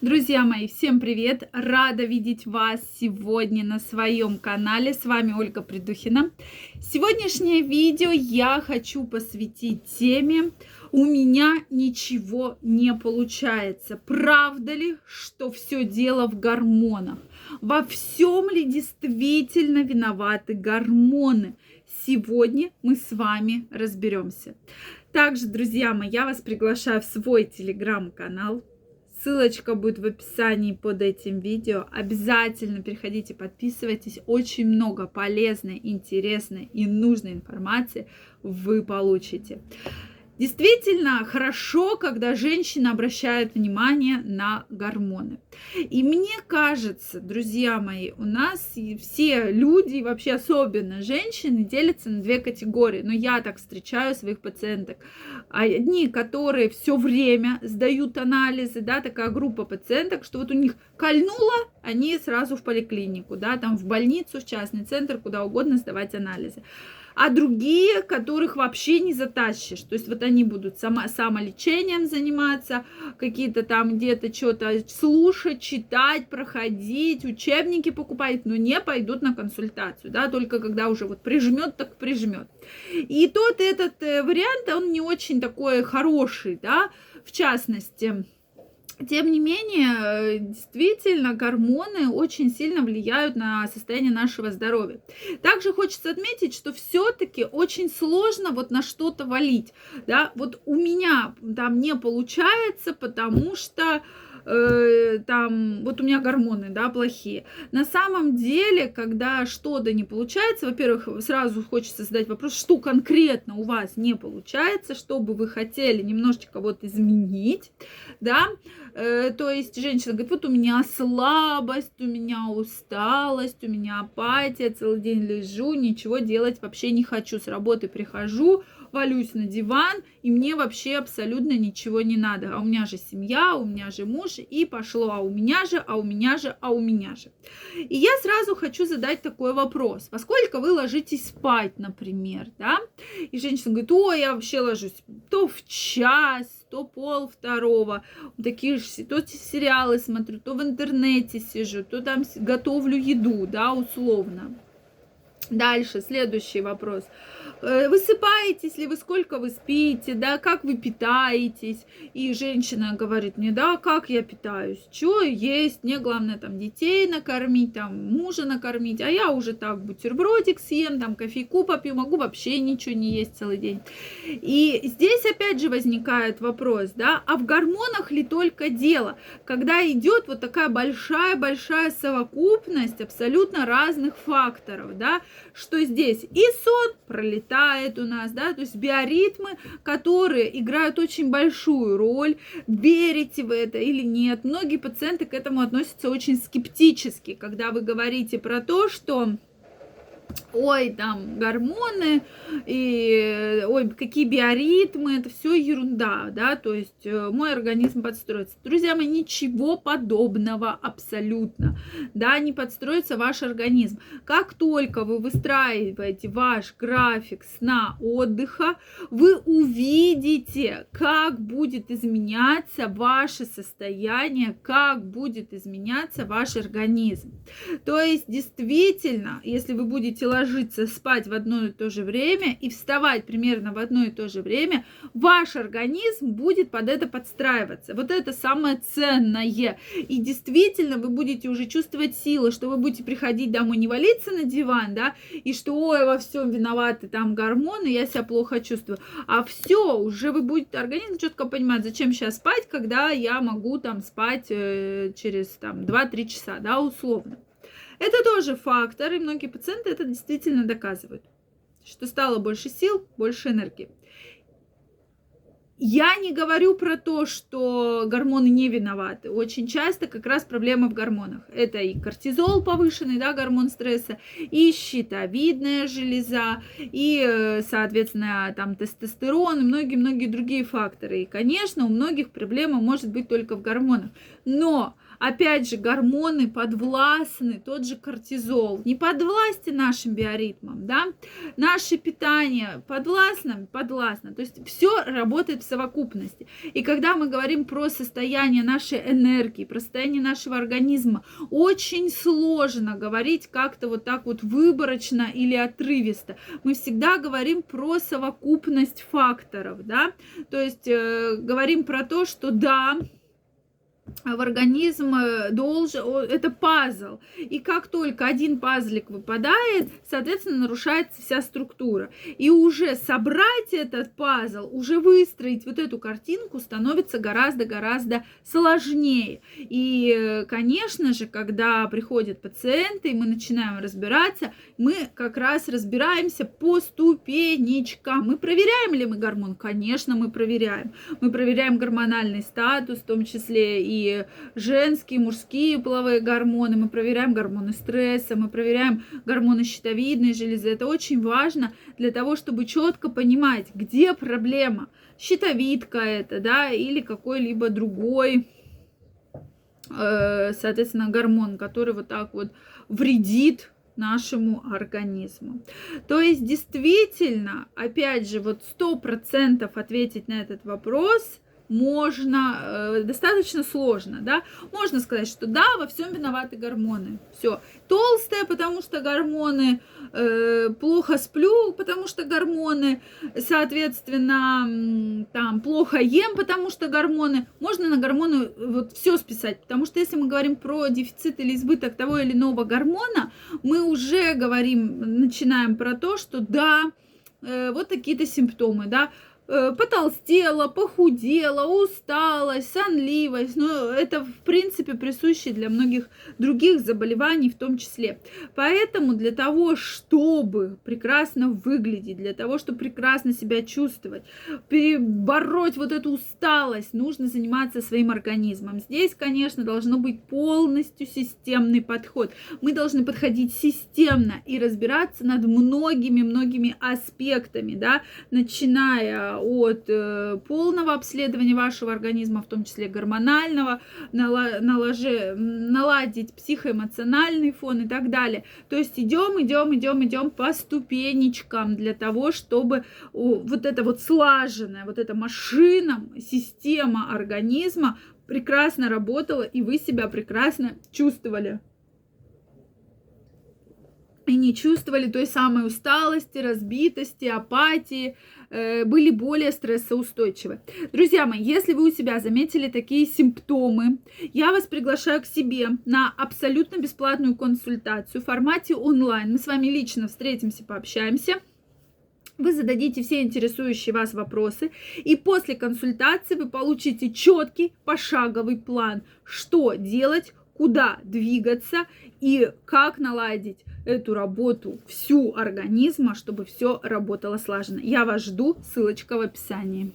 Друзья мои, всем привет! Рада видеть вас сегодня на своем канале. С вами Ольга Придухина. Сегодняшнее видео я хочу посвятить теме «У меня ничего не получается». Правда ли, что все дело в гормонах? Во всем ли действительно виноваты гормоны? Сегодня мы с вами разберемся. Также, друзья мои, я вас приглашаю в свой телеграм-канал Ссылочка будет в описании под этим видео. Обязательно переходите, подписывайтесь. Очень много полезной, интересной и нужной информации вы получите. Действительно хорошо, когда женщина обращает внимание на гормоны. И мне кажется, друзья мои, у нас все люди, вообще особенно женщины, делятся на две категории. Но я так встречаю своих пациенток. Одни, которые все время сдают анализы, да, такая группа пациенток, что вот у них кольнуло, они сразу в поликлинику, да, там в больницу, в частный центр, куда угодно сдавать анализы а другие, которых вообще не затащишь. То есть вот они будут само, самолечением заниматься, какие-то там где-то что-то слушать, читать, проходить, учебники покупать, но не пойдут на консультацию, да, только когда уже вот прижмет, так прижмет. И тот этот э, вариант, он не очень такой хороший, да, в частности, тем не менее, э, действительно, гормоны очень сильно влияют на состояние нашего здоровья. Также хочется отметить, что все-таки очень сложно вот на что-то валить. Да? Вот у меня там не получается, потому что э, там, вот у меня гормоны, да, плохие. На самом деле, когда что-то не получается, во-первых, сразу хочется задать вопрос, что конкретно у вас не получается, что бы вы хотели немножечко вот изменить, да, то есть женщина говорит, вот у меня слабость, у меня усталость, у меня апатия, целый день лежу, ничего делать вообще не хочу, с работы прихожу, валюсь на диван, и мне вообще абсолютно ничего не надо. А у меня же семья, у меня же муж, и пошло, а у меня же, а у меня же, а у меня же. И я сразу хочу задать такой вопрос. Во сколько вы ложитесь спать, например, да? И женщина говорит, о, я вообще ложусь то в час, то пол второго, такие же, то сериалы смотрю, то в интернете сижу, то там готовлю еду, да, условно. Дальше, следующий вопрос. Э, высыпаетесь ли вы, сколько вы спите, да, как вы питаетесь. И женщина говорит мне, да, как я питаюсь, что есть, мне главное там детей накормить, там мужа накормить, а я уже так бутербродик съем, там кофейку попью, могу вообще ничего не есть целый день. И здесь опять же возникает вопрос, да, а в гормонах ли только дело, когда идет вот такая большая-большая совокупность абсолютно разных факторов, да, что здесь и сон пролетает, летает у нас, да, то есть биоритмы, которые играют очень большую роль, верите в это или нет. Многие пациенты к этому относятся очень скептически, когда вы говорите про то, что ой, там гормоны, и ой, какие биоритмы, это все ерунда, да, то есть э, мой организм подстроится. Друзья мои, ничего подобного абсолютно, да, не подстроится ваш организм. Как только вы выстраиваете ваш график сна, отдыха, вы увидите, как будет изменяться ваше состояние, как будет изменяться ваш организм. То есть, действительно, если вы будете ложиться спать в одно и то же время и вставать примерно в одно и то же время, ваш организм будет под это подстраиваться. Вот это самое ценное. И действительно вы будете уже чувствовать силы, что вы будете приходить домой, не валиться на диван, да, и что, ой, во всем виноваты там гормоны, я себя плохо чувствую. А все, уже вы будете, организм четко понимать, зачем сейчас спать, когда я могу там спать э, через там 2-3 часа, да, условно. Это тоже фактор, и многие пациенты это действительно доказывают, что стало больше сил, больше энергии. Я не говорю про то, что гормоны не виноваты. Очень часто как раз проблемы в гормонах. Это и кортизол повышенный, да, гормон стресса, и щитовидная железа, и, э, соответственно, там тестостерон, и многие-многие другие факторы. И, конечно, у многих проблема может быть только в гормонах. Но опять же, гормоны подвластны, тот же кортизол, не подвластен нашим биоритмам, да, наше питание подвластно, подвластно, то есть все работает в совокупности. И когда мы говорим про состояние нашей энергии, про состояние нашего организма, очень сложно говорить как-то вот так вот выборочно или отрывисто. Мы всегда говорим про совокупность факторов, да, то есть э, говорим про то, что да, в организм э, должен, это пазл. И как только один пазлик выпадает, соответственно, нарушается вся структура. И уже собрать этот пазл, уже выстроить вот эту картинку становится гораздо-гораздо сложнее. И, э, конечно же, когда приходят пациенты, и мы начинаем разбираться, мы как раз разбираемся по ступенечкам. Мы проверяем ли мы гормон? Конечно, мы проверяем. Мы проверяем гормональный статус, в том числе и женские, мужские половые гормоны, мы проверяем гормоны стресса, мы проверяем гормоны щитовидной железы. Это очень важно для того, чтобы четко понимать, где проблема. Щитовидка это, да, или какой-либо другой, э, соответственно, гормон, который вот так вот вредит нашему организму. То есть действительно, опять же, вот сто процентов ответить на этот вопрос – можно, э, достаточно сложно, да. Можно сказать, что да, во всем виноваты гормоны. Все. Толстая, потому что гормоны, э, плохо сплю, потому что гормоны, соответственно, там плохо ем, потому что гормоны. Можно на гормоны вот все списать, потому что если мы говорим про дефицит или избыток того или иного гормона, мы уже говорим, начинаем про то, что да, э, вот такие-то симптомы, да, Э, потолстела, похудела, усталость, сонливость. Но это, в принципе, присуще для многих других заболеваний в том числе. Поэтому для того, чтобы прекрасно выглядеть, для того, чтобы прекрасно себя чувствовать, перебороть вот эту усталость, нужно заниматься своим организмом. Здесь, конечно, должно быть полностью системный подход. Мы должны подходить системно и разбираться над многими-многими аспектами, да, начиная от э, полного обследования вашего организма, в том числе гормонального, наложе, наладить психоэмоциональный фон и так далее. То есть идем, идем, идем, идем по ступенечкам для того, чтобы вот эта вот слаженная, вот эта машина, система организма прекрасно работала, и вы себя прекрасно чувствовали и не чувствовали той самой усталости, разбитости, апатии, были более стрессоустойчивы. Друзья мои, если вы у себя заметили такие симптомы, я вас приглашаю к себе на абсолютно бесплатную консультацию в формате онлайн. Мы с вами лично встретимся, пообщаемся. Вы зададите все интересующие вас вопросы, и после консультации вы получите четкий пошаговый план, что делать, куда двигаться и как наладить эту работу всю организма, чтобы все работало слаженно. Я вас жду, ссылочка в описании.